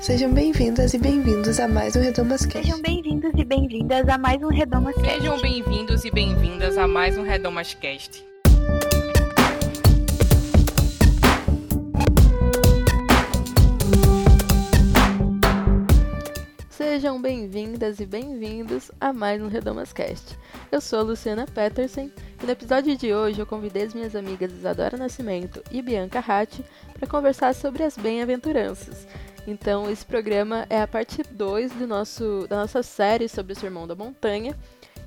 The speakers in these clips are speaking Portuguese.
Sejam bem-vindas e bem-vindos a mais um Redomas Cast. Sejam bem-vindos e bem-vindas a mais um Redomas Cast. Sejam bem-vindos e bem-vindas a mais um Redomas Cast. Sejam bem-vindas e bem-vindos a mais um Redomas Cast. Eu sou a Luciana Peterson e no episódio de hoje eu convidei as minhas amigas Isadora Nascimento e Bianca Ratti para conversar sobre as bem-aventuranças. Então, esse programa é a parte 2 do nosso, da nossa série sobre o Sermão da Montanha.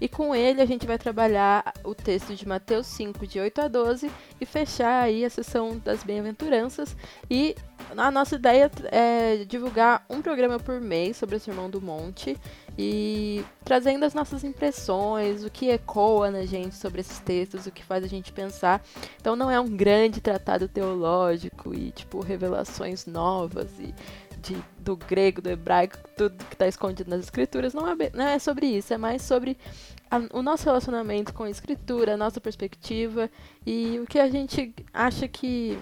E com ele a gente vai trabalhar o texto de Mateus 5, de 8 a 12, e fechar aí a sessão das bem-aventuranças. E a nossa ideia é divulgar um programa por mês sobre o Sermão do Monte e trazendo as nossas impressões, o que ecoa na gente sobre esses textos, o que faz a gente pensar. Então não é um grande tratado teológico e tipo revelações novas e de, do grego, do hebraico, tudo que está escondido nas escrituras, não é, não é sobre isso, é mais sobre a, o nosso relacionamento com a escritura, a nossa perspectiva e o que a gente acha que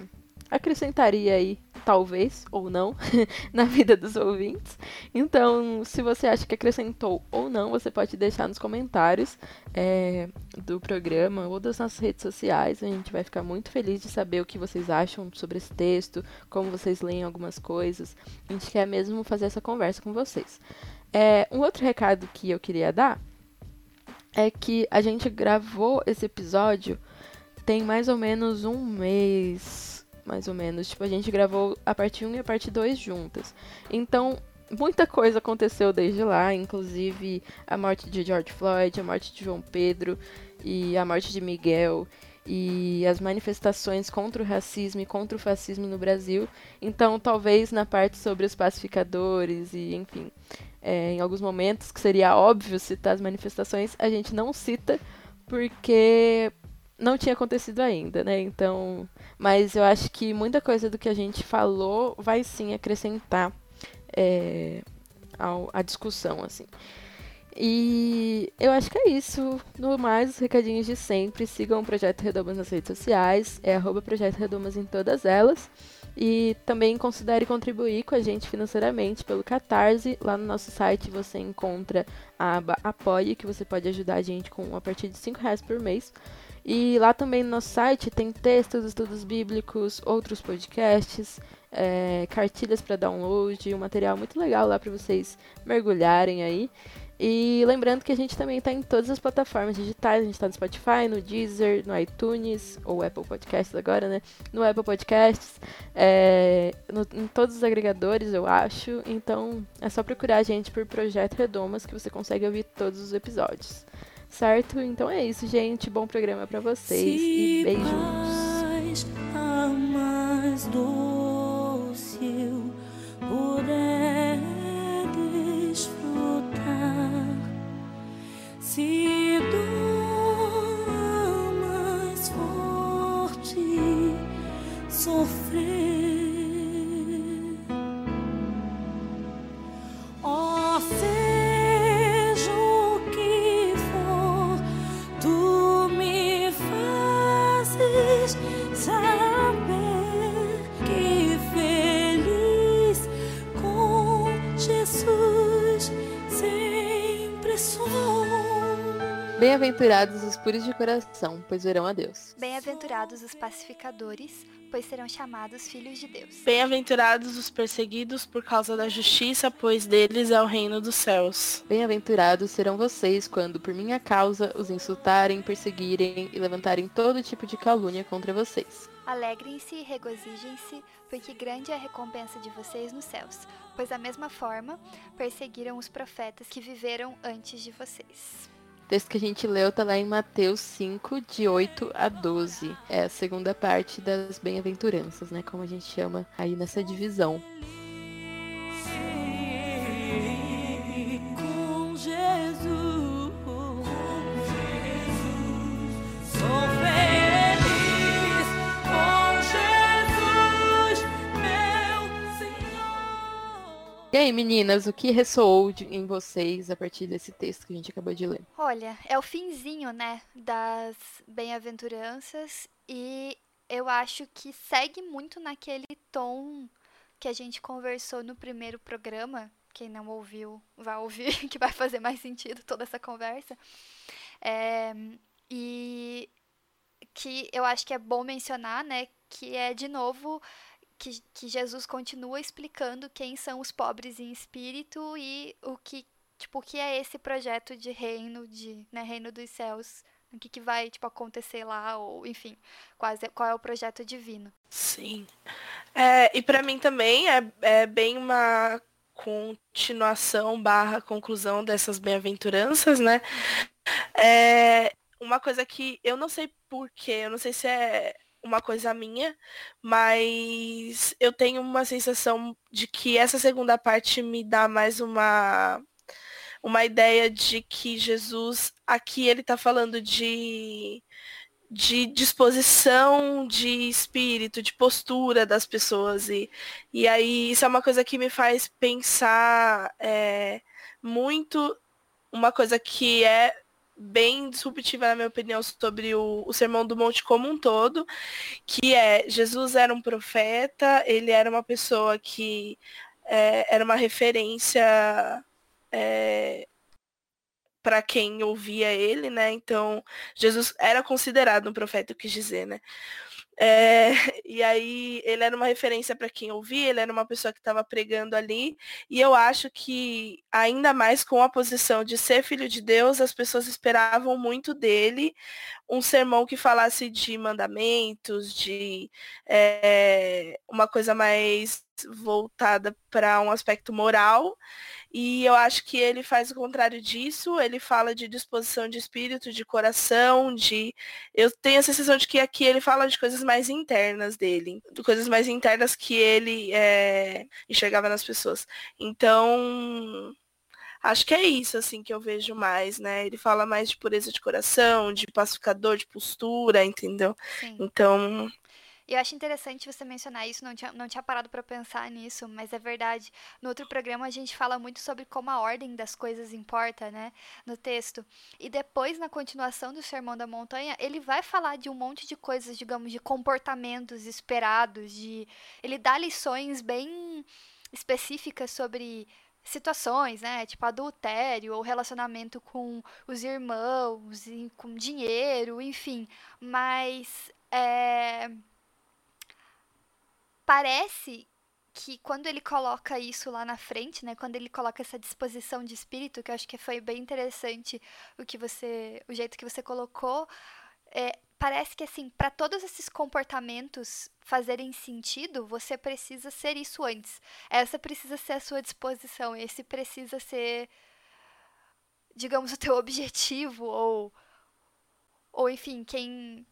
acrescentaria aí, talvez ou não, na vida dos ouvintes. Então, se você acha que acrescentou ou não, você pode deixar nos comentários é, do programa ou das nossas redes sociais. A gente vai ficar muito feliz de saber o que vocês acham sobre esse texto, como vocês leem algumas coisas. A gente quer mesmo fazer essa conversa com vocês. É, um outro recado que eu queria dar é que a gente gravou esse episódio tem mais ou menos um mês mais ou menos. Tipo, a gente gravou a parte 1 e a parte 2 juntas. Então, muita coisa aconteceu desde lá, inclusive a morte de George Floyd, a morte de João Pedro e a morte de Miguel e as manifestações contra o racismo e contra o fascismo no Brasil. Então, talvez na parte sobre os pacificadores e, enfim, é, em alguns momentos que seria óbvio citar as manifestações, a gente não cita porque não tinha acontecido ainda, né? Então, mas eu acho que muita coisa do que a gente falou vai sim acrescentar é, ao, a discussão, assim. E eu acho que é isso. No mais, os recadinhos de sempre. Sigam o Projeto Redomas nas redes sociais. É arroba Projeto Redomas em todas elas. E também considere contribuir com a gente financeiramente pelo Catarse. Lá no nosso site você encontra a aba Apoie, que você pode ajudar a gente com a partir de 5 reais por mês. E lá também no nosso site tem textos, estudos bíblicos, outros podcasts, é, cartilhas para download, um material muito legal lá para vocês mergulharem aí. E lembrando que a gente também está em todas as plataformas digitais, a gente está no Spotify, no Deezer, no iTunes, ou Apple Podcasts agora, né? No Apple Podcasts, é, no, em todos os agregadores, eu acho. Então é só procurar a gente por Projeto Redomas que você consegue ouvir todos os episódios. Certo? Então é isso, gente. Bom programa para vocês Se e beijos. A mais doce eu puder desfrutar. Se dor mais forte sofrer. Bem-aventurados os puros de coração, pois verão a Deus. Bem-aventurados os pacificadores, pois serão chamados filhos de Deus. Bem-aventurados os perseguidos por causa da justiça, pois deles é o reino dos céus. Bem-aventurados serão vocês quando, por minha causa, os insultarem, perseguirem e levantarem todo tipo de calúnia contra vocês. Alegrem-se e regozijem-se, porque grande é a recompensa de vocês nos céus, pois da mesma forma perseguiram os profetas que viveram antes de vocês texto que a gente leu tá lá em Mateus 5, de 8 a 12. É a segunda parte das bem-aventuranças, né? Como a gente chama aí nessa divisão. E aí, meninas, o que ressoou em vocês a partir desse texto que a gente acabou de ler? Olha, é o finzinho, né, das bem-aventuranças e eu acho que segue muito naquele tom que a gente conversou no primeiro programa. Quem não ouviu, vai ouvir, que vai fazer mais sentido toda essa conversa. É, e que eu acho que é bom mencionar, né? Que é, de novo, que, que Jesus continua explicando quem são os pobres em espírito e o que, tipo, o que é esse projeto de reino, de né, reino dos céus o que, que vai tipo acontecer lá ou enfim qual é, qual é o projeto divino. Sim. É, e para mim também é, é bem uma continuação barra conclusão dessas bem-aventuranças né? É uma coisa que eu não sei porquê eu não sei se é uma coisa minha, mas eu tenho uma sensação de que essa segunda parte me dá mais uma uma ideia de que Jesus aqui ele está falando de de disposição de espírito, de postura das pessoas. E, e aí isso é uma coisa que me faz pensar é, muito uma coisa que é bem disruptiva, na minha opinião, sobre o, o Sermão do Monte como um todo, que é Jesus era um profeta, ele era uma pessoa que é, era uma referência é, para quem ouvia ele, né? Então, Jesus era considerado um profeta, eu quis dizer, né? É, e aí ele era uma referência para quem ouvia, ele era uma pessoa que estava pregando ali, e eu acho que ainda mais com a posição de ser filho de Deus, as pessoas esperavam muito dele um sermão que falasse de mandamentos, de é, uma coisa mais voltada para um aspecto moral. E eu acho que ele faz o contrário disso, ele fala de disposição de espírito, de coração, de. Eu tenho a sensação de que aqui ele fala de coisas mais internas dele, de coisas mais internas que ele é... enxergava nas pessoas. Então, acho que é isso, assim, que eu vejo mais, né? Ele fala mais de pureza de coração, de pacificador, de postura, entendeu? Sim. Então, eu acho interessante você mencionar isso, não tinha, não tinha parado para pensar nisso, mas é verdade. No outro programa a gente fala muito sobre como a ordem das coisas importa, né, no texto. E depois, na continuação do Sermão da Montanha, ele vai falar de um monte de coisas, digamos, de comportamentos esperados, de ele dá lições bem específicas sobre situações, né? Tipo adultério ou relacionamento com os irmãos, com dinheiro, enfim. Mas é, parece que quando ele coloca isso lá na frente, né, quando ele coloca essa disposição de espírito, que eu acho que foi bem interessante o que você, o jeito que você colocou, é, parece que assim, para todos esses comportamentos fazerem sentido, você precisa ser isso antes. Essa precisa ser a sua disposição, esse precisa ser digamos o teu objetivo ou ou enfim, quem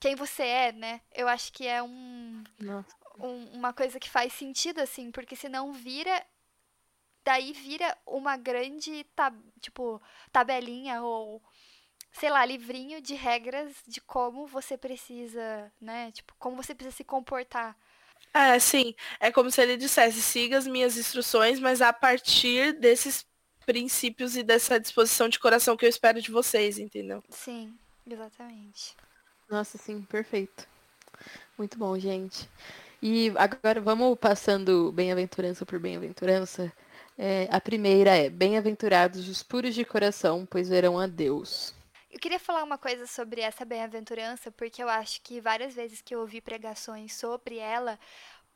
quem você é, né? Eu acho que é um, um, uma coisa que faz sentido, assim, porque senão vira. Daí vira uma grande, tab, tipo, tabelinha ou, sei lá, livrinho de regras de como você precisa, né? Tipo, como você precisa se comportar. É, sim. É como se ele dissesse, siga as minhas instruções, mas a partir desses princípios e dessa disposição de coração que eu espero de vocês, entendeu? Sim, exatamente. Nossa, sim, perfeito. Muito bom, gente. E agora vamos passando bem-aventurança por bem-aventurança. É, a primeira é: Bem-aventurados os puros de coração, pois verão a Deus. Eu queria falar uma coisa sobre essa bem-aventurança, porque eu acho que várias vezes que eu ouvi pregações sobre ela,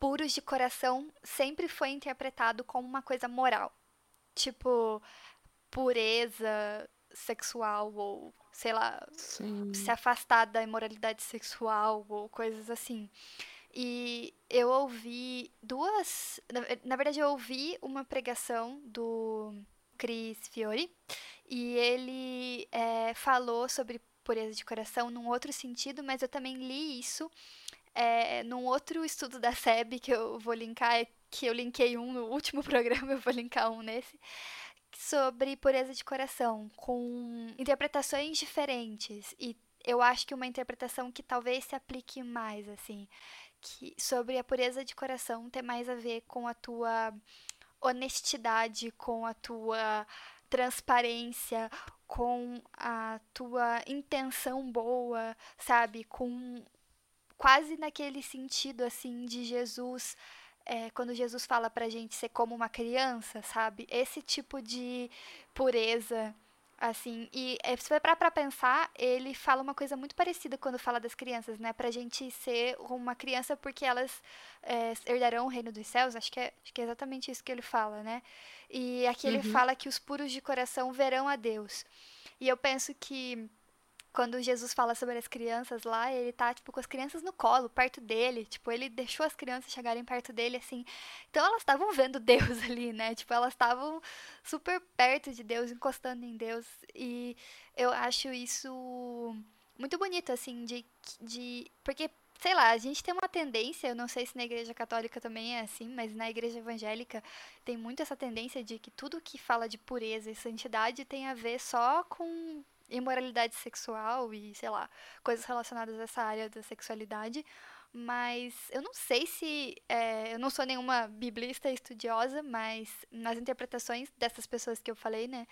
puros de coração sempre foi interpretado como uma coisa moral. Tipo, pureza sexual ou sei lá, Sim. se afastar da imoralidade sexual ou coisas assim. E eu ouvi duas. Na, verdade, eu ouvi uma pregação do Chris Fiore e ele é, falou sobre pureza de coração num outro sentido, mas eu também li isso é, num outro estudo da SEB que eu vou linkar, que eu linkei um no último programa, eu vou linkar um nesse sobre pureza de coração, com interpretações diferentes. E eu acho que uma interpretação que talvez se aplique mais, assim, que sobre a pureza de coração tem mais a ver com a tua honestidade, com a tua transparência, com a tua intenção boa, sabe? Com quase naquele sentido assim de Jesus é, quando Jesus fala pra gente ser como uma criança, sabe? Esse tipo de pureza, assim. E é, se for pra, pra pensar, ele fala uma coisa muito parecida quando fala das crianças, né? Pra gente ser uma criança porque elas é, herdarão o reino dos céus. Acho que, é, acho que é exatamente isso que ele fala, né? E aqui ele Uhum. fala que os puros de coração verão a Deus. E eu penso que quando Jesus fala sobre as crianças lá, ele tá, tipo, com as crianças no colo, perto dele. Tipo, ele deixou as crianças chegarem perto dele, assim. Então elas estavam vendo Deus ali, né? Tipo, elas estavam super perto de Deus, encostando em Deus. E eu acho isso muito bonito, assim, de. de porque. Sei lá, a gente tem uma tendência, eu não sei se na igreja católica também é assim, mas na igreja evangélica tem muito essa tendência de que tudo que fala de pureza e santidade tem a ver só com imoralidade sexual e, sei lá, coisas relacionadas a essa área da sexualidade. Mas eu não sei se. é, eu não sou nenhuma biblista estudiosa, mas nas interpretações dessas pessoas que eu falei, né?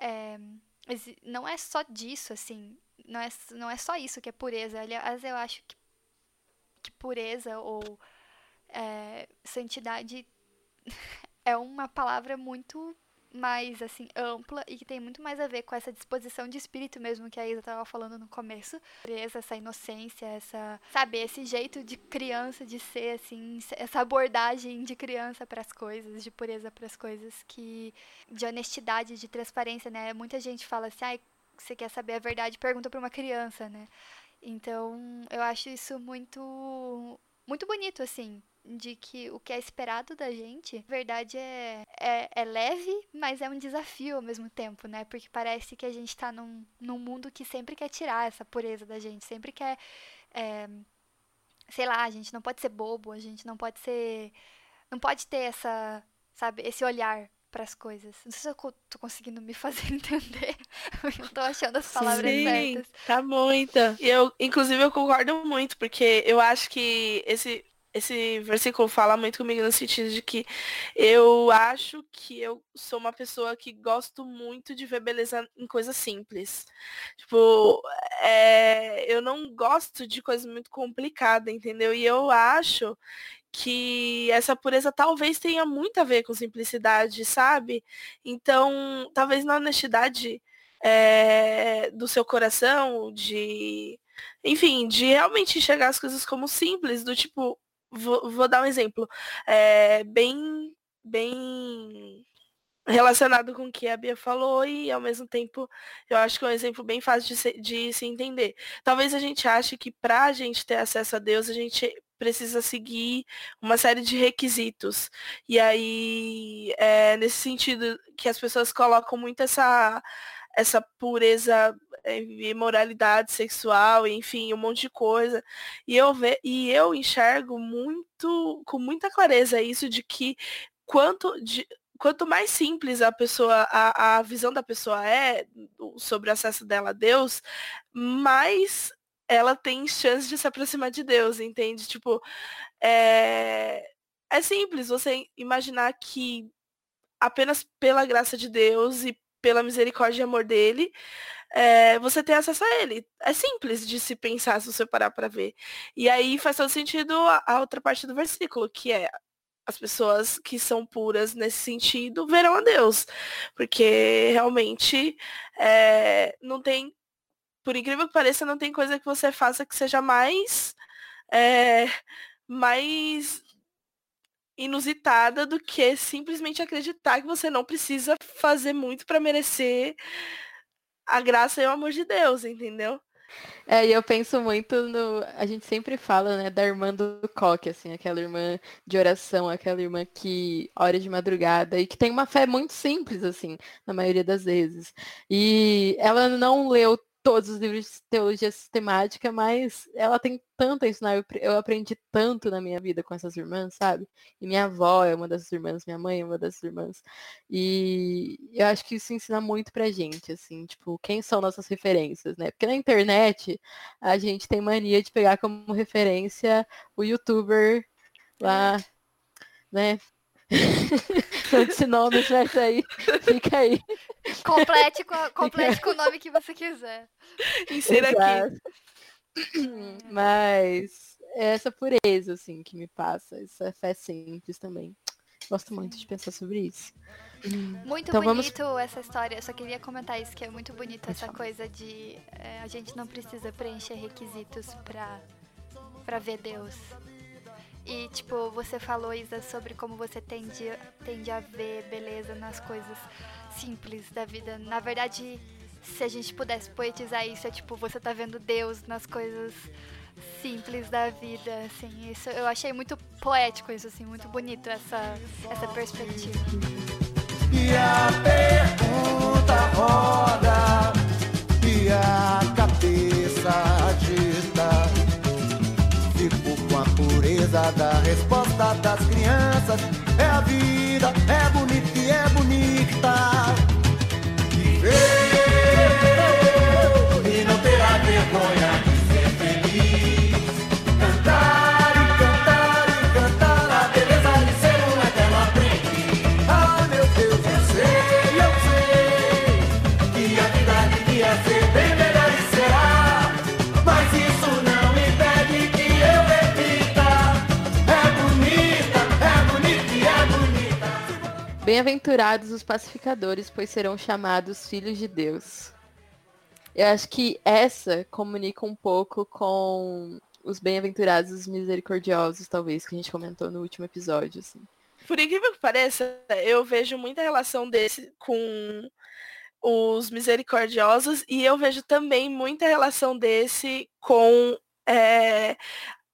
é, não é só disso, assim. Não é, não é só isso que é pureza. Aliás, eu acho que, que pureza ou é, santidade é uma palavra muito mais assim ampla e que tem muito mais a ver com essa disposição de espírito mesmo que a Isa estava falando no começo. Essa inocência, essa, sabe, esse jeito de criança de ser assim, essa abordagem de criança para as coisas, de pureza para as coisas que de honestidade, de transparência, né? Muita gente fala assim: "Ai, você quer saber a verdade? Pergunta para uma criança", né? Então, eu acho isso muito muito bonito assim, de que o que é esperado da gente, na verdade, é, é, é leve, mas é um desafio ao mesmo tempo, né? Porque parece que a gente tá num, num mundo que sempre quer tirar essa pureza da gente, sempre quer. é, sei lá, a gente não pode ser bobo, a gente não pode ser. Não pode ter essa. Sabe, esse olhar para as coisas. Não sei se eu tô conseguindo me fazer entender. Eu tô achando as palavras Sim, certas. tá muita. E eu, inclusive, eu concordo muito, porque eu acho que esse, esse versículo fala muito comigo no sentido de que eu acho que eu sou uma pessoa que gosto muito de ver beleza em coisas simples. Tipo, é, eu não gosto de coisa muito complicada, entendeu? E eu acho que essa pureza talvez tenha muito a ver com simplicidade, sabe? Então, talvez na honestidade é, do seu coração, de. Enfim, de realmente enxergar as coisas como simples, do tipo. Vou, vou dar um exemplo. É, bem. Bem relacionado com o que a Bia falou e ao mesmo tempo eu acho que é um exemplo bem fácil de se, de se entender. Talvez a gente ache que para a gente ter acesso a Deus a gente precisa seguir uma série de requisitos. E aí, é, nesse sentido que as pessoas colocam muito essa, essa pureza e moralidade sexual, enfim, um monte de coisa. E eu, ve e eu enxergo muito, com muita clareza isso de que quanto de, quanto mais simples a pessoa, a, a visão da pessoa é sobre o acesso dela a Deus, mais ela tem chance de se aproximar de Deus, entende? Tipo, é, é simples você imaginar que apenas pela graça de Deus e pela misericórdia e amor dele, é, você tem acesso a ele. É simples de se pensar se você parar para ver. E aí faz todo sentido a, a outra parte do versículo, que é as pessoas que são puras nesse sentido verão a Deus. Porque realmente é, não tem, por incrível que pareça, não tem coisa que você faça que seja mais. É, mais inusitada do que simplesmente acreditar que você não precisa fazer muito para merecer a graça e o amor de Deus, entendeu? É, e eu penso muito no. A gente sempre fala, né, da irmã do coque, assim, aquela irmã de oração, aquela irmã que ora de madrugada e que tem uma fé muito simples, assim, na maioria das vezes. E ela não leu todos os livros de teologia sistemática, mas ela tem tanto a ensinar. Eu, aprendi tanto na minha vida com essas irmãs, sabe? E minha avó é uma dessas irmãs, minha mãe é uma dessas irmãs. E eu acho que isso ensina muito pra gente, assim, tipo, quem são nossas referências, né? Porque na internet a gente tem mania de pegar como referência o youtuber lá, né? Esse nome vai sair, fica aí. Complete com, a- complete com o nome que você quiser. Insira aqui. Mas é essa pureza, assim, que me passa, essa fé simples também. Gosto muito de pensar sobre isso. Muito então, bonito vamos... essa história. Eu só queria comentar isso, que é muito bonito essa coisa de é, a gente não precisa preencher requisitos pra, pra ver Deus. E, tipo, você falou, Isa, sobre como você tende, tende a ver beleza nas coisas simples da vida. Na verdade, se a gente pudesse poetizar isso, é tipo, você tá vendo Deus nas coisas simples da vida, assim. Isso eu achei muito poético isso, assim, muito bonito essa, essa perspectiva. E a resposta das crianças. É a vida, é bonita e é bonita. Bem-aventurados os pacificadores, pois serão chamados filhos de Deus. Eu acho que essa comunica um pouco com os bem-aventurados os misericordiosos, talvez, que a gente comentou no último episódio, assim. Por incrível que pareça, eu vejo muita relação desse com os misericordiosos e eu vejo também muita relação desse com é,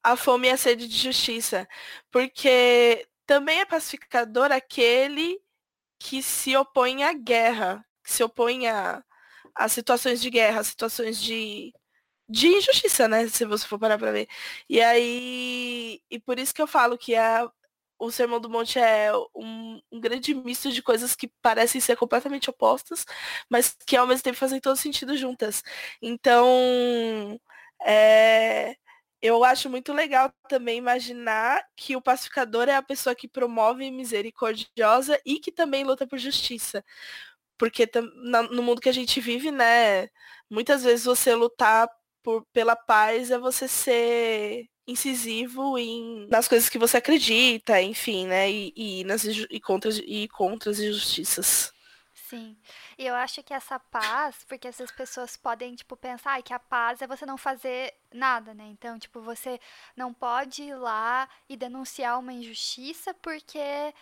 a fome e a sede de justiça. Porque também é pacificador aquele que se opõe à guerra, que se opõe a, a situações de guerra, situações de, de injustiça, né? Se você for parar pra ver. E aí. E por isso que eu falo que a, o Sermão do Monte é um, um, grande misto de coisas que parecem ser completamente opostas, mas que ao mesmo tempo fazem todo sentido juntas. Então. É, eu acho muito legal também imaginar que o pacificador é a pessoa que promove misericordiosa e que também luta por justiça. Porque no mundo que a gente vive, né, muitas vezes você lutar por, pela paz é você ser incisivo em, nas coisas que você acredita, enfim, né, e, e, nas, e, contra, e contra as injustiças. Sim. E eu acho que essa paz, porque essas pessoas podem, tipo, pensar que a paz é você não fazer nada, né? Então, tipo, você não pode ir lá e denunciar uma injustiça porque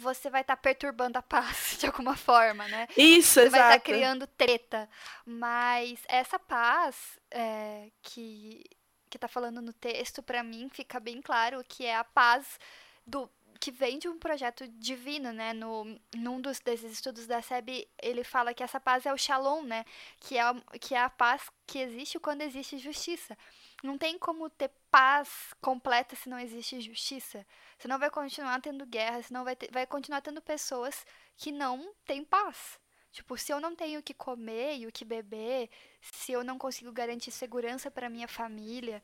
você vai estar tá perturbando a paz de alguma forma, né? Isso, você exato. vai estar tá criando treta. Mas essa paz é, que que tá falando no texto, para mim fica bem claro que é a paz do que vem de um projeto divino, né? No, num dos, desses estudos da SEB, ele fala que essa paz é o shalom, né? Que é, que é a paz que existe quando existe justiça. Não tem como ter paz completa se não existe justiça. Você não vai continuar tendo guerra, senão vai, ter, vai continuar tendo pessoas que não têm paz. Tipo, se eu não tenho o que comer e o que beber, se eu não consigo garantir segurança para minha família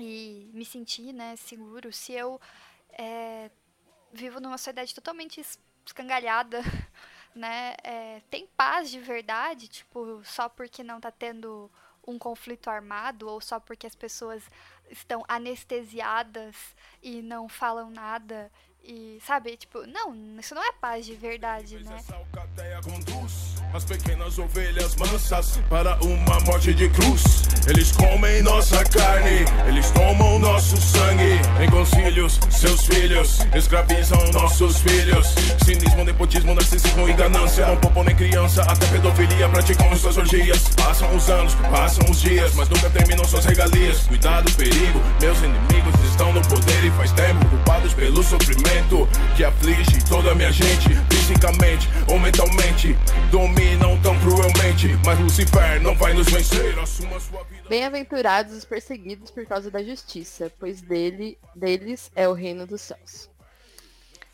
e me sentir, né, seguro, se eu é, vivo numa sociedade totalmente escangalhada, né? É, tem paz de verdade, tipo, só porque não tá tendo um conflito armado ou só porque as pessoas estão anestesiadas e não falam nada e, sabe, tipo, não, isso não é paz de verdade, né? As pequenas ovelhas mansas para uma morte de cruz. Eles comem nossa carne, eles tomam nosso sangue. Em concílios, seus filhos escravizam nossos filhos. Cinismo, nepotismo, narcisismo e ganância. Não poupam nem criança, até pedofilia praticam suas orgias. Passam os anos, passam os dias, mas nunca terminam suas regalias. Cuidado, perigo, meus inimigos estão no poder e faz tempo culpados pelo sofrimento que aflige toda a minha gente, fisicamente ou mentalmente. Domina dominam tão cruelmente, mas Lucifer não vai nos vencer. Assuma sua vida. Bem-aventurados os perseguidos por causa da justiça, pois dele, deles é o reino dos céus.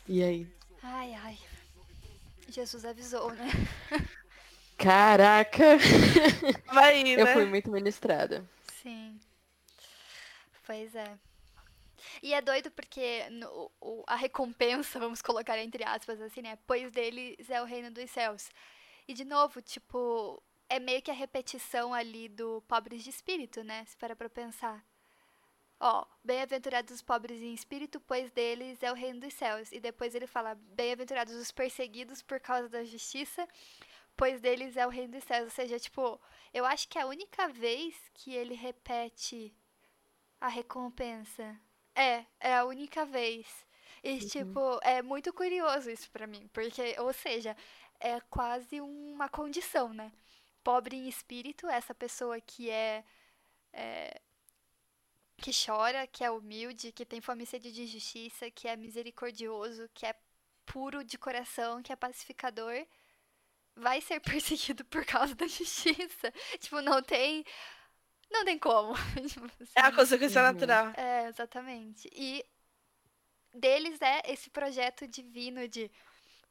E aí? Ai, ai. Jesus avisou, né? Caraca! Vai, né? Eu fui muito ministrada. Sim. Pois é. E é doido porque no, o, a recompensa, vamos colocar entre aspas assim, né? Pois deles é o reino dos céus. E de novo, tipo, é meio que a repetição ali do pobres de espírito, né? Se para pra pensar. Ó, bem-aventurados os pobres em espírito, pois deles é o reino dos céus. E depois ele fala: bem-aventurados os perseguidos por causa da justiça, pois deles é o reino dos céus. Ou seja, tipo, eu acho que é a única vez que ele repete a recompensa. É, é a única vez. E, tipo, é muito curioso isso pra mim. Porque, ou seja, é quase uma condição, né? Pobre em espírito, essa pessoa que é, é que chora, que é humilde, que tem fome e sede de justiça, que é misericordioso, que é puro de coração, que é pacificador, vai ser perseguido por causa da justiça. tipo, não tem. Não tem como. É a consequência Uhum. natural. É, exatamente. E deles é esse projeto divino de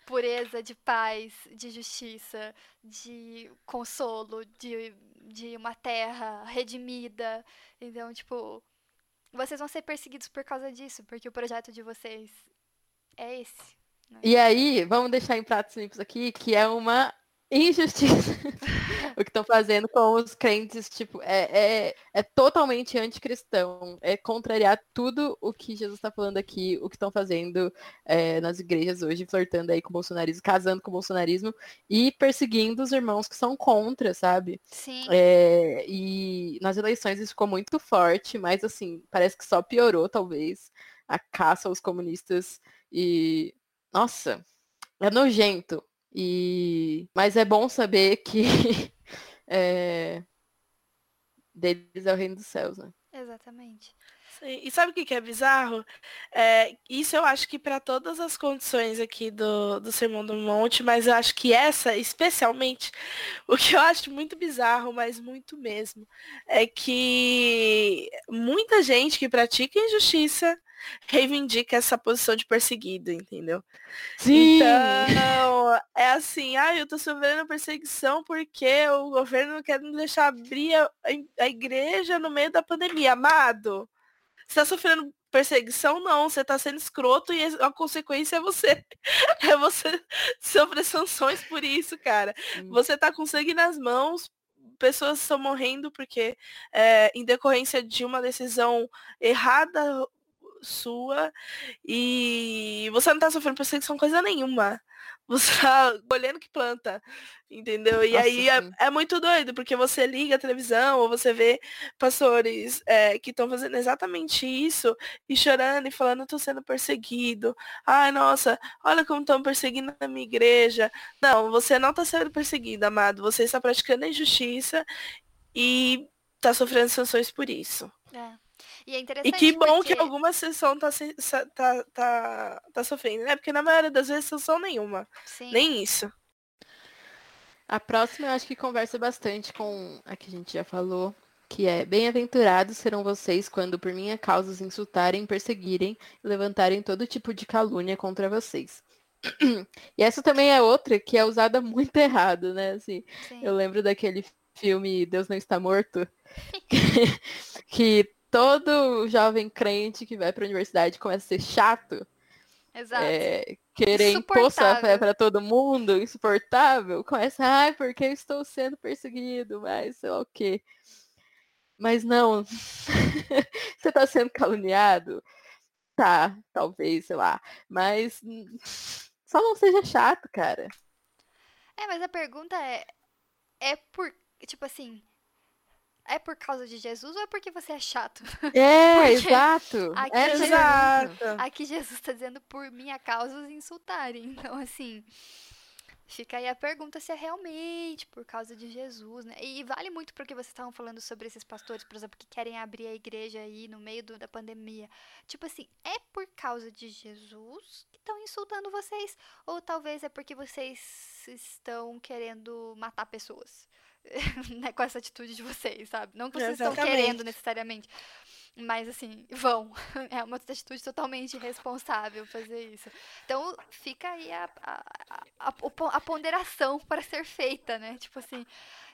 pureza, de paz, de justiça, de consolo, de, de uma terra redimida. Então, tipo, vocês vão ser perseguidos por causa disso, porque o projeto de vocês é esse. E aí, vamos deixar em pratos limpos aqui, que é uma injustiça o que estão fazendo com os crentes, tipo, é, é, é totalmente anticristão, é contrariar tudo o que Jesus está falando aqui, o que estão fazendo é, nas igrejas hoje, flertando aí com o bolsonarismo, casando com o bolsonarismo e perseguindo os irmãos que são contra, sabe? Sim, É, e nas eleições isso ficou muito forte, mas assim, parece que só piorou, talvez, a caça aos comunistas e. Nossa, é nojento. E... Mas é bom saber que é, deles é o reino dos céus, né? exatamente. E sabe o que que é bizarro? É, isso eu acho que para todas as condições aqui do, do Sermão do Monte, mas eu acho que essa, especialmente, o que eu acho muito bizarro, mas muito mesmo, é que muita gente que pratica injustiça reivindica essa posição de perseguido, entendeu? Então, é assim, ah, eu tô sofrendo perseguição porque o governo não quer me deixar abrir a, a igreja no meio da pandemia. Amado, você tá sofrendo perseguição? Não, você tá sendo escroto e a consequência é você. É você sofrer sanções por isso, cara. Sim. Você tá com sangue nas mãos, pessoas estão morrendo porque é, em decorrência de uma decisão errada sua e você não tá sofrendo perseguição coisa nenhuma. Você tá colhendo que planta, entendeu? E Nossa, aí é, é muito doido, porque você liga a televisão ou você vê pastores é, que estão fazendo exatamente isso e chorando e falando, tô sendo perseguido. Ai, nossa, olha como estão perseguindo a minha igreja. Não, você não tá sendo perseguido, amado. Você está praticando a injustiça e tá sofrendo sanções por isso. É. E é interessante E que bom porque... que alguma sessão tá, tá, tá, tá sofrendo, né? Porque na maioria das vezes sanção nenhuma. Sim. Nem isso. A próxima eu acho que conversa bastante com a que a gente já falou, que é Bem-aventurados serão vocês quando por minha causa os insultarem, perseguirem e levantarem todo tipo de calúnia contra vocês. E essa também é outra que é usada muito errado, né? Assim, Sim. eu lembro daquele filme Deus Não Está Morto, que todo jovem crente que vai para a universidade começa a ser chato, Exato. é, querer impor sua fé para todo mundo, insuportável, começa, ai, porque eu estou sendo perseguido, mas sei lá o quê. Mas não, você está sendo caluniado? Tá, talvez, sei lá. Mas só não seja chato, cara. É, mas a pergunta é: é por. Tipo assim. É por causa de Jesus ou é porque você é chato? É, exato. aqui é pergunta. Exato. Aqui Jesus tá dizendo por minha causa os insultarem. Então, assim. Fica aí a pergunta se é realmente por causa de Jesus, né? E vale muito porque vocês estavam falando sobre esses pastores, por exemplo, que querem abrir a igreja aí no meio do- da pandemia. Tipo assim, é por causa de Jesus que estão insultando vocês? Ou talvez é porque vocês estão querendo matar pessoas? né, com essa atitude de vocês, sabe? Não que vocês estão Exatamente. querendo necessariamente. Mas assim, vão. É uma atitude totalmente irresponsável fazer isso. Então fica aí a, a, a, a po- a ponderação para ser feita, né? Tipo assim,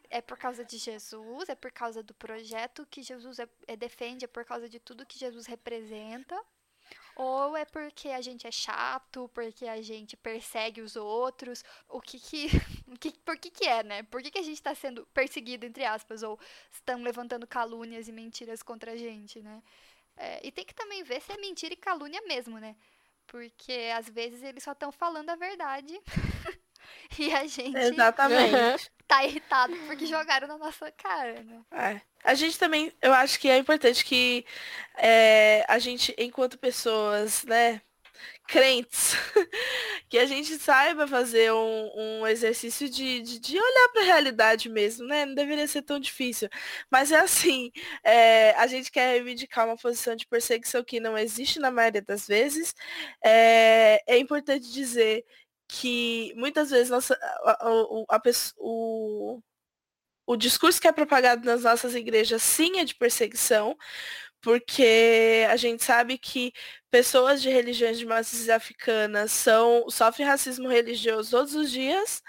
é por causa de Jesus, é por causa do projeto que Jesus é, é- defende, é por causa de tudo que Jesus representa. Ou é porque a gente é chato, porque a gente persegue os outros, o que que, que por que que é, né? Por que que a gente está sendo perseguido, entre aspas, ou estão levantando calúnias e mentiras contra a gente, né? É, e tem que também ver se é mentira e calúnia mesmo, né? Porque às vezes eles só estão falando a verdade e a gente Exatamente. tá irritado porque jogaram na nossa cara, né? É. A gente também, eu acho que é importante que é, a gente, enquanto pessoas, né, crentes, que a gente saiba fazer um, um exercício de, de, de olhar para a realidade mesmo, né? Não deveria ser tão difícil. Mas é assim, é, a gente quer reivindicar uma posição de perseguição que não existe na maioria das vezes. É, é importante dizer que muitas vezes nossa, a, a, a, o, o discurso que é propagado nas nossas igrejas sim é de perseguição, porque a gente sabe que pessoas de religiões de matriz africanas são, sofrem racismo religioso todos os dias,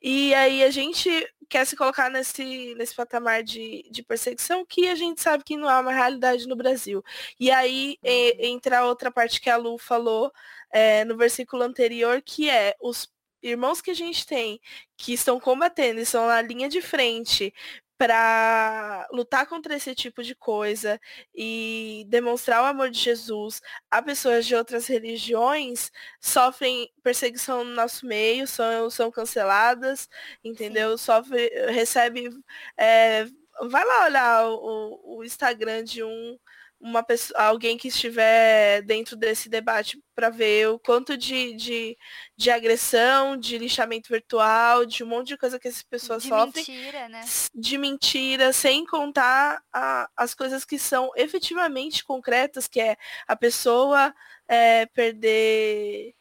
e aí a gente quer se colocar nesse, nesse patamar de, de perseguição que a gente sabe que não é uma realidade no Brasil. E aí uhum. entra a outra parte que a Lu falou é, no versículo anterior, que é os irmãos que a gente tem que estão combatendo, estão na linha de frente para lutar contra esse tipo de coisa e demonstrar o amor de Jesus a pessoas de outras religiões sofrem perseguição no nosso meio, são, são canceladas, entendeu? Sim. Sofre, recebe. É, vai lá olhar o, o Instagram de um uma pessoa, alguém que estiver dentro desse debate para ver o quanto de, de, de, agressão, de lixamento virtual, de um monte de coisa que essas pessoas de sofrem. De mentira, né? De mentira, sem contar a, as coisas que são efetivamente concretas, que é a pessoa é, perder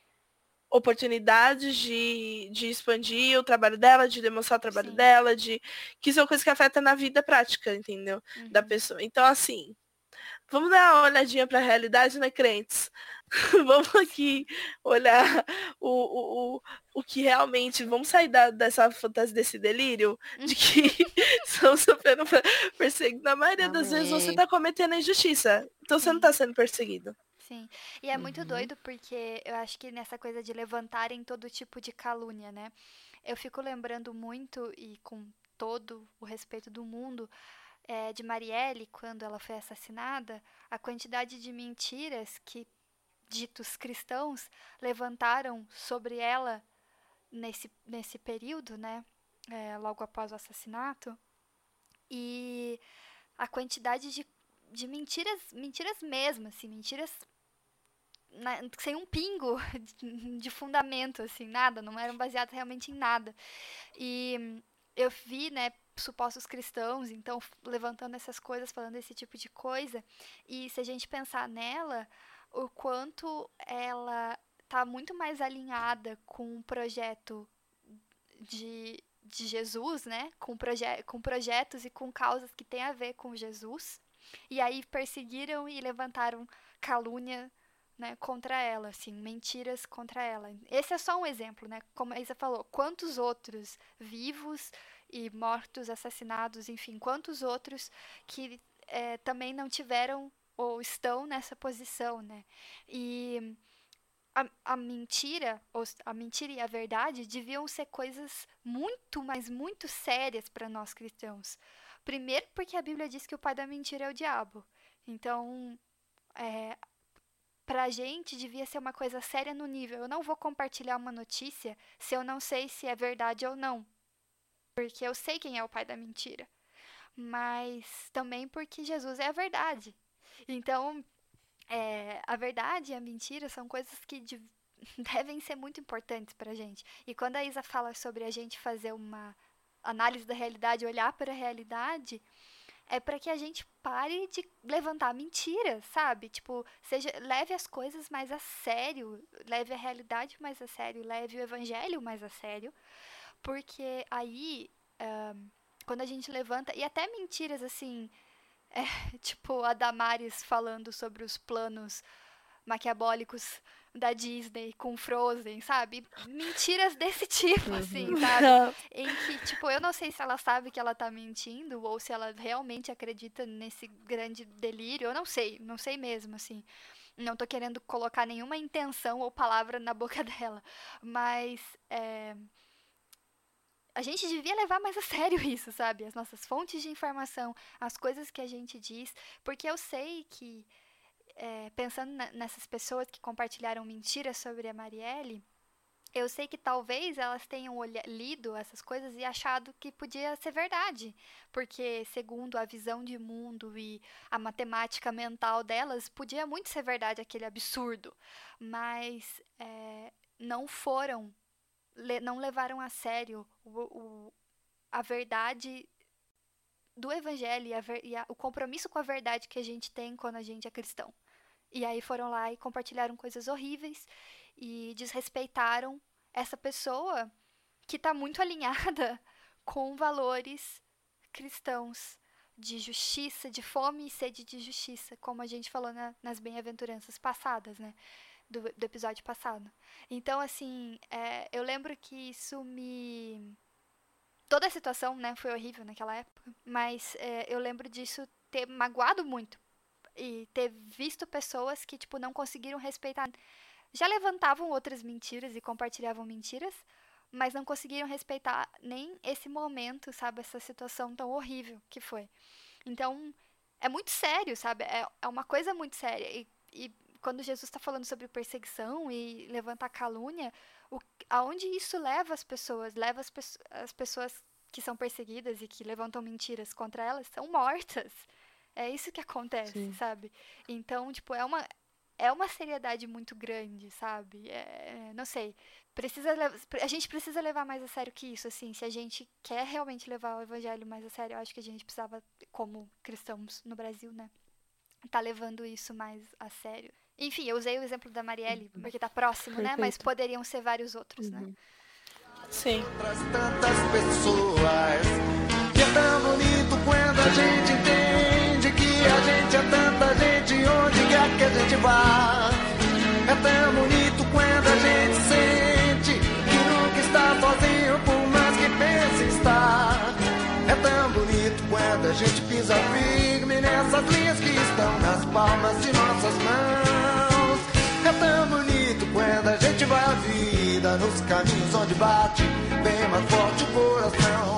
oportunidades de, de expandir o trabalho dela, de demonstrar o trabalho Sim. dela, de que são coisas que afetam na vida prática, entendeu? Uhum. Da pessoa. Então, assim, Vamos dar uma olhadinha para a realidade, né, crentes? vamos aqui olhar o, o, o, o que realmente. Vamos sair da, dessa fantasia, desse delírio de que estão sofrendo perseguido. Na maioria Amém. das vezes você está cometendo a injustiça. Então você não está sendo perseguido. Sim. E é muito uhum. doido porque eu acho que nessa coisa de levantarem todo tipo de calúnia, né? Eu fico lembrando muito e com todo o respeito do mundo é, de Marielle, quando ela foi assassinada, a quantidade de mentiras que ditos cristãos levantaram sobre ela nesse, nesse período, né? É, logo após o assassinato. E a quantidade de, de mentiras, mentiras mesmo, assim, mentiras na, sem um pingo de, de fundamento, assim, nada, não eram baseadas realmente em nada. E eu vi, né, supostos cristãos, então levantando essas coisas, falando esse tipo de coisa. E se a gente pensar nela, o quanto ela está muito mais alinhada com o projeto de, de Jesus, né? Com, proje com projetos e com causas que têm a ver com Jesus. E aí perseguiram e levantaram calúnia né, contra ela, assim, mentiras contra ela. Esse é só um exemplo, né? Como a Isa falou, quantos outros vivos e mortos, assassinados, enfim, quantos outros que é, também não tiveram ou estão nessa posição, né? E a, a mentira, ou a mentira e a verdade deviam ser coisas muito, mas muito sérias para nós cristãos. Primeiro, porque a Bíblia diz que o pai da mentira é o diabo. Então, é, para a gente devia ser uma coisa séria no nível. Eu não vou compartilhar uma notícia se eu não sei se é verdade ou não porque eu sei quem é o pai da mentira, mas também porque Jesus é a verdade. Então, é, a verdade e a mentira são coisas que de, devem ser muito importantes para a gente. E quando a Isa fala sobre a gente fazer uma análise da realidade, olhar para a realidade, é para que a gente pare de levantar mentiras, sabe? Tipo, seja leve as coisas mais a sério, leve a realidade mais a sério, leve o evangelho mais a sério, porque aí, um, quando a gente levanta, e até mentiras assim, é, tipo a Damares falando sobre os planos maquiabólicos da Disney com Frozen, sabe? Mentiras desse tipo, uhum. assim, sabe? em que, tipo, eu não sei se ela sabe que ela tá mentindo ou se ela realmente acredita nesse grande delírio, eu não sei, não sei mesmo, assim. Não tô querendo colocar nenhuma intenção ou palavra na boca dela, mas é, a gente devia levar mais a sério isso, sabe? As nossas fontes de informação, as coisas que a gente diz, porque eu sei que é, pensando nessas pessoas que compartilharam mentiras sobre a Marielle, eu sei que talvez elas tenham lido essas coisas e achado que podia ser verdade, porque segundo a visão de mundo e a matemática mental delas, podia muito ser verdade aquele absurdo, mas é, não foram, le, não levaram a sério o, o, a verdade do evangelho e, a, e a, o compromisso com a verdade que a gente tem quando a gente é cristão. E aí foram lá e compartilharam coisas horríveis e desrespeitaram essa pessoa que está muito alinhada com valores cristãos de justiça, de fome e sede de justiça, como a gente falou na, nas bem-aventuranças passadas, né? Do, do, episódio passado. Então, assim, é, eu lembro que isso me. Toda a situação, né, foi horrível naquela época, mas é, eu lembro disso ter magoado muito e ter visto pessoas que, tipo, não conseguiram respeitar. Já levantavam outras mentiras e compartilhavam mentiras, mas não conseguiram respeitar nem esse momento, sabe? Essa situação tão horrível que foi. Então, é muito sério, sabe? É, é uma coisa muito séria. E, e quando Jesus está falando sobre perseguição e levantar calúnia, o, aonde isso leva as pessoas? Leva as, as pessoas que são perseguidas e que levantam mentiras contra elas são mortas. É isso que acontece, Sim. sabe? Então, tipo, é uma, é uma seriedade muito grande, sabe? É, não sei. Precisa a gente precisa levar mais a sério que isso, assim. Se a gente quer realmente levar o evangelho mais a sério, eu acho que a gente precisava, como cristãos no Brasil, né? Tá levando isso mais a sério. Enfim, eu usei o exemplo da Marielle, uhum. porque tá próximo, Perfeito. né? Mas poderiam ser vários outros, né? uhum. né? Sim. tantas pessoas. Que é tão bonito quando a gente entende a gente é tanta gente onde quer que a gente vá. É tão bonito quando a gente sente que nunca está sozinho, por mais que pense estar. É tão bonito quando a gente pisa firme nessas nos caminhos onde bate bem mais forte o coração.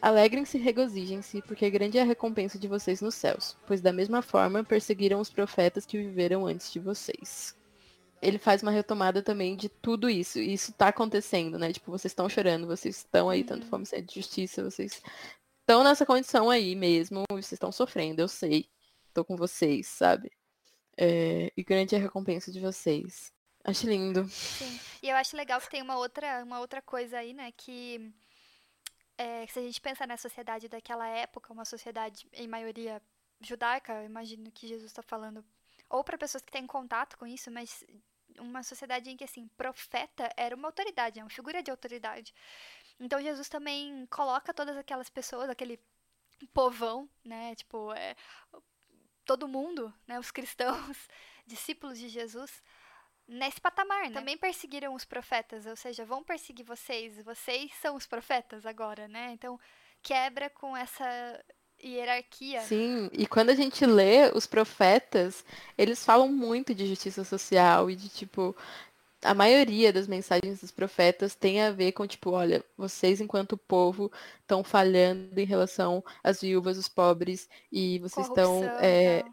Alegrem-se e regozijem-se, porque grande é a recompensa de vocês nos céus, pois da mesma forma perseguiram os profetas que viveram antes de vocês. Ele faz uma retomada também de tudo isso, e isso tá acontecendo, né? Tipo, vocês estão chorando, vocês estão aí, tanto uhum. fome, sede de justiça, vocês estão nessa condição aí mesmo, vocês estão sofrendo, eu sei. Tô com vocês, sabe? É, e grande é a recompensa de vocês. Acho lindo. Sim. E eu acho legal que tem uma outra, uma outra coisa aí, né? Que é, se a gente pensar na sociedade daquela época, uma sociedade em maioria judaica, eu imagino que Jesus está falando, ou para pessoas que têm contato com isso, mas uma sociedade em que, assim, profeta era uma autoridade, é uma figura de autoridade. Então, Jesus também coloca todas aquelas pessoas, aquele povão, né, tipo, é, todo mundo, né, os cristãos, discípulos de Jesus, nesse patamar, né? Também perseguiram os profetas, ou seja, vão perseguir vocês, vocês são os profetas agora, né? Então, quebra com essa hierarquia. Sim, e quando a gente lê os profetas, eles falam muito de justiça social e de tipo a maioria das mensagens dos profetas tem a ver com tipo, olha, vocês enquanto povo estão falhando em relação às viúvas, os pobres e vocês estão é,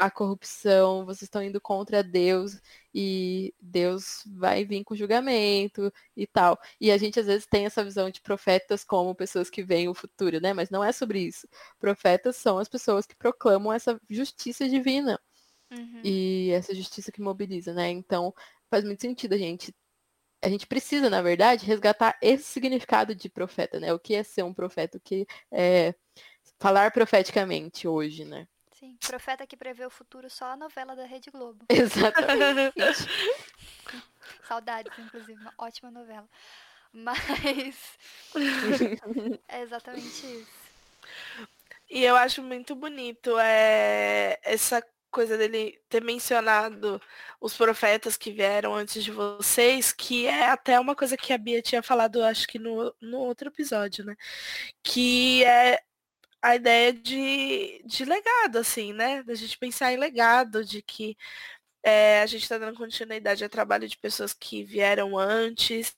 a corrupção, vocês estão indo contra Deus e Deus vai vir com julgamento e tal. E a gente às vezes tem essa visão de profetas como pessoas que veem o futuro, né? Mas não é sobre isso. Profetas são as pessoas que proclamam essa justiça divina. Uhum. E essa justiça que mobiliza, né? Então faz muito sentido a gente a gente precisa, na verdade, resgatar esse significado de profeta, né? O que é ser um profeta, o que é falar profeticamente hoje, né? Sim, profeta que prevê o futuro só a novela da Rede Globo. Exatamente. Saudades, inclusive, uma ótima novela. Mas é exatamente isso. E eu acho muito bonito é, essa coisa dele ter mencionado os profetas que vieram antes de vocês, que é até uma coisa que a Bia tinha falado, acho que no, no outro episódio, né? Que é a ideia de, de legado, assim, né? Da gente pensar em legado, de que é, a gente está dando continuidade ao trabalho de pessoas que vieram antes.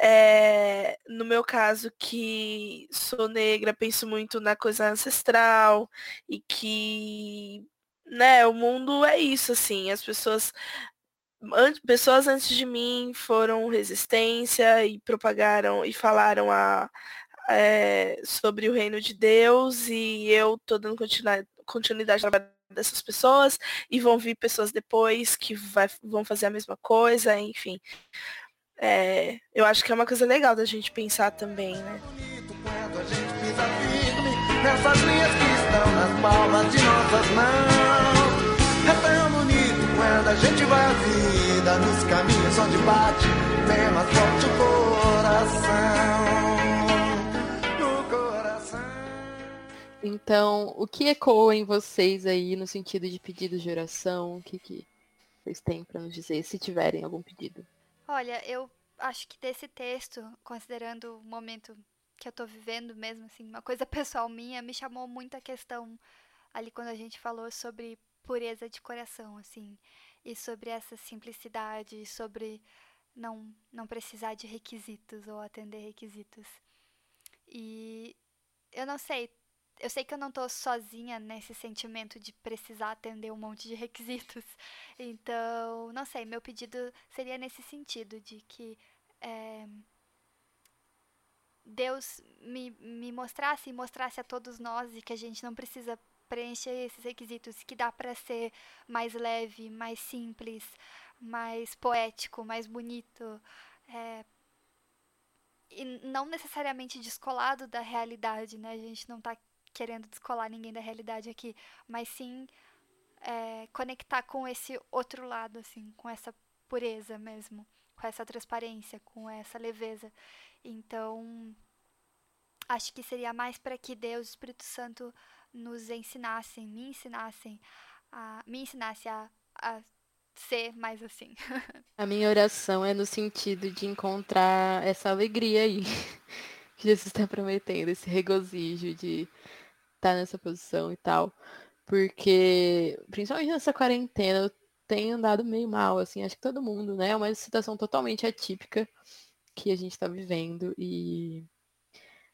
É, no meu caso, que sou negra, penso muito na coisa ancestral e que, né, o mundo é isso, assim, as pessoas pessoas antes de mim foram resistência e propagaram e falaram a, é, sobre o reino de Deus e eu tô dando continuidade ao trabalho dessas pessoas e vão vir pessoas depois que vai, vão fazer a mesma coisa, enfim. É, eu acho que é uma coisa legal da gente pensar também, né? Nessas linhas que estão nas palmas de nossas mãos. É tão bonito quando a gente vai a vida nos caminhos onde bate bem mais forte o coração. Então, o que ecoa em vocês aí no sentido de pedidos de oração? O que, que vocês têm para nos dizer, se tiverem algum pedido? Olha, eu acho que desse texto, considerando o momento que eu tô vivendo mesmo, assim, uma coisa pessoal minha, me chamou muito a questão ali quando a gente falou sobre pureza de coração, assim, e sobre essa simplicidade, sobre não, não precisar de requisitos ou atender requisitos. E eu não sei, eu sei que eu não tô sozinha nesse sentimento de precisar atender um monte de requisitos. Então, não sei, meu pedido seria nesse sentido, de que é, Deus me, me mostrasse e mostrasse a todos nós e que a gente não precisa preencher esses requisitos, que dá para ser mais leve, mais simples, mais poético, mais bonito. É, e não necessariamente descolado da realidade, né? A gente não está querendo descolar ninguém da realidade aqui, mas sim é, conectar com esse outro lado, assim, com essa pureza mesmo, com essa transparência, com essa leveza. Então, acho que seria mais para que Deus o Espírito Santo nos ensinassem, me ensinassem, a, me ensinasse a, a ser mais assim. A minha oração é no sentido de encontrar essa alegria aí que Jesus está prometendo, esse regozijo de tá nessa posição e tal. Porque, principalmente nessa quarentena, eu tenho andado meio mal, assim, acho que todo mundo, né? É uma situação totalmente atípica que a gente tá vivendo e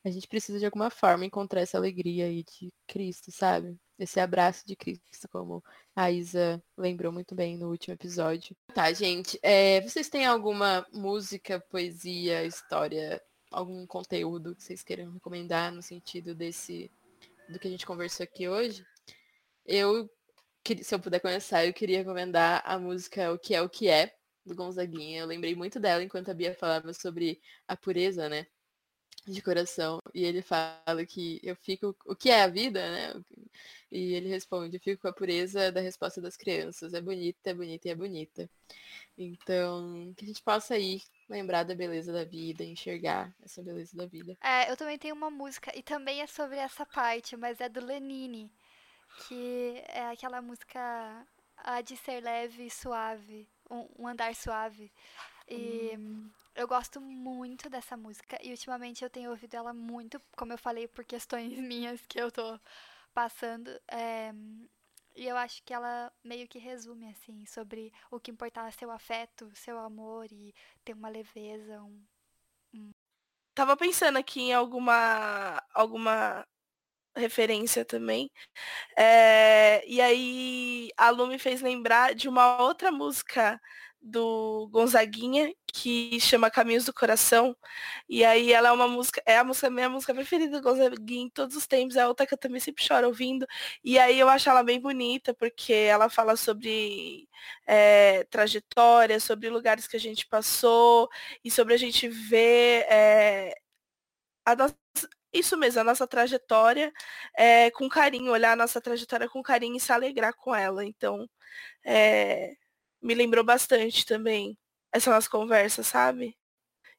a gente precisa de alguma forma encontrar essa alegria aí de Cristo, sabe? Esse abraço de Cristo, como a Isa lembrou muito bem no último episódio. Tá, gente, é, vocês têm alguma música, poesia, história, algum conteúdo que vocês queiram recomendar no sentido desse do que a gente conversou aqui hoje, eu, se eu puder começar, eu queria recomendar a música O Que É O Que É, do Gonzaguinha. Eu lembrei muito dela enquanto a Bia falava sobre a pureza, né? De coração. E ele fala que eu fico. O que é a vida, né? E ele responde, eu fico com a pureza da resposta das crianças. É bonita, é bonita e é bonita. Então, que a gente possa ir lembrar da beleza da vida, enxergar essa beleza da vida. É, eu também tenho uma música, e também é sobre essa parte, mas é do Lenine, que é aquela música a de ser leve e suave, um, um andar suave. E hum. eu gosto muito dessa música, e ultimamente eu tenho ouvido ela muito, como eu falei, por questões minhas que eu tô passando. É, e eu acho que ela meio que resume, assim, sobre o que importava seu afeto, seu amor e ter uma leveza, um, um... Tava pensando aqui em alguma, alguma referência também. É, e aí a Lu me fez lembrar de uma outra música do Gonzaguinha, que chama Caminhos do Coração. E aí ela é uma música, é a música, minha música preferida do Gonzaguinha em todos os tempos, é outra que eu também sempre choro ouvindo. E aí eu acho ela bem bonita, porque ela fala sobre é, trajetória, sobre lugares que a gente passou, e sobre a gente ver é, a nossa, isso mesmo, a nossa trajetória é, com carinho, olhar a nossa trajetória com carinho e se alegrar com ela. Então, é, me lembrou bastante também essa nossa conversa, sabe?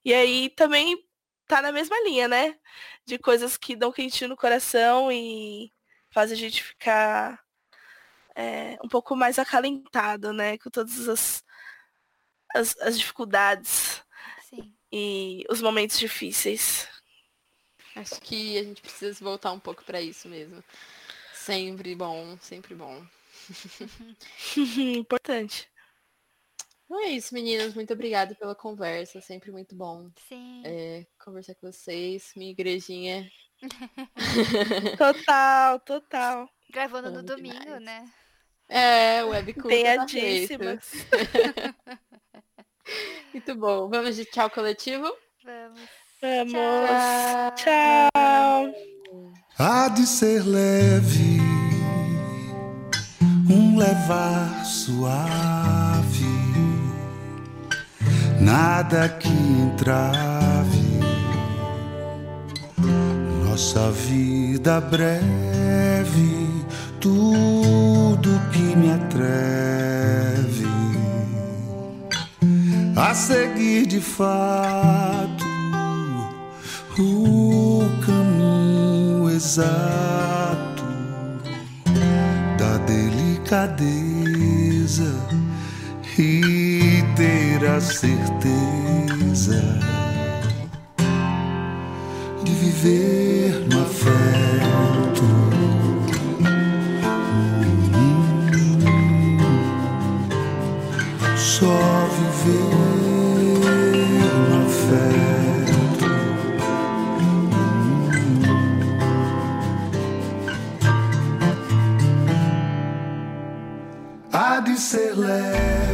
E aí também tá na mesma linha, né? De coisas que dão quentinho no coração e fazem a gente ficar é, um pouco mais acalentado, né? Com todas as, as, as dificuldades Sim. e os momentos difíceis. Acho que a gente precisa voltar um pouco para isso mesmo. Sempre bom, sempre bom. Importante. Então é isso, meninas. Muito obrigada pela conversa. Sempre muito bom Sim. é, conversar com vocês. Minha igrejinha. Total, total. Gravando no domingo, demais. né? É, webcam. Empenhadíssimas. Muito bom. Vamos de tchau coletivo? Vamos. Vamos. Tchau. Há de ser leve, um levar suave, nada que entrave nossa vida breve, tudo que me atreve a seguir de fato o caminho exato da delicadeza e ter a certeza de viver no afeto. Só viver no afeto. Há de ser leve,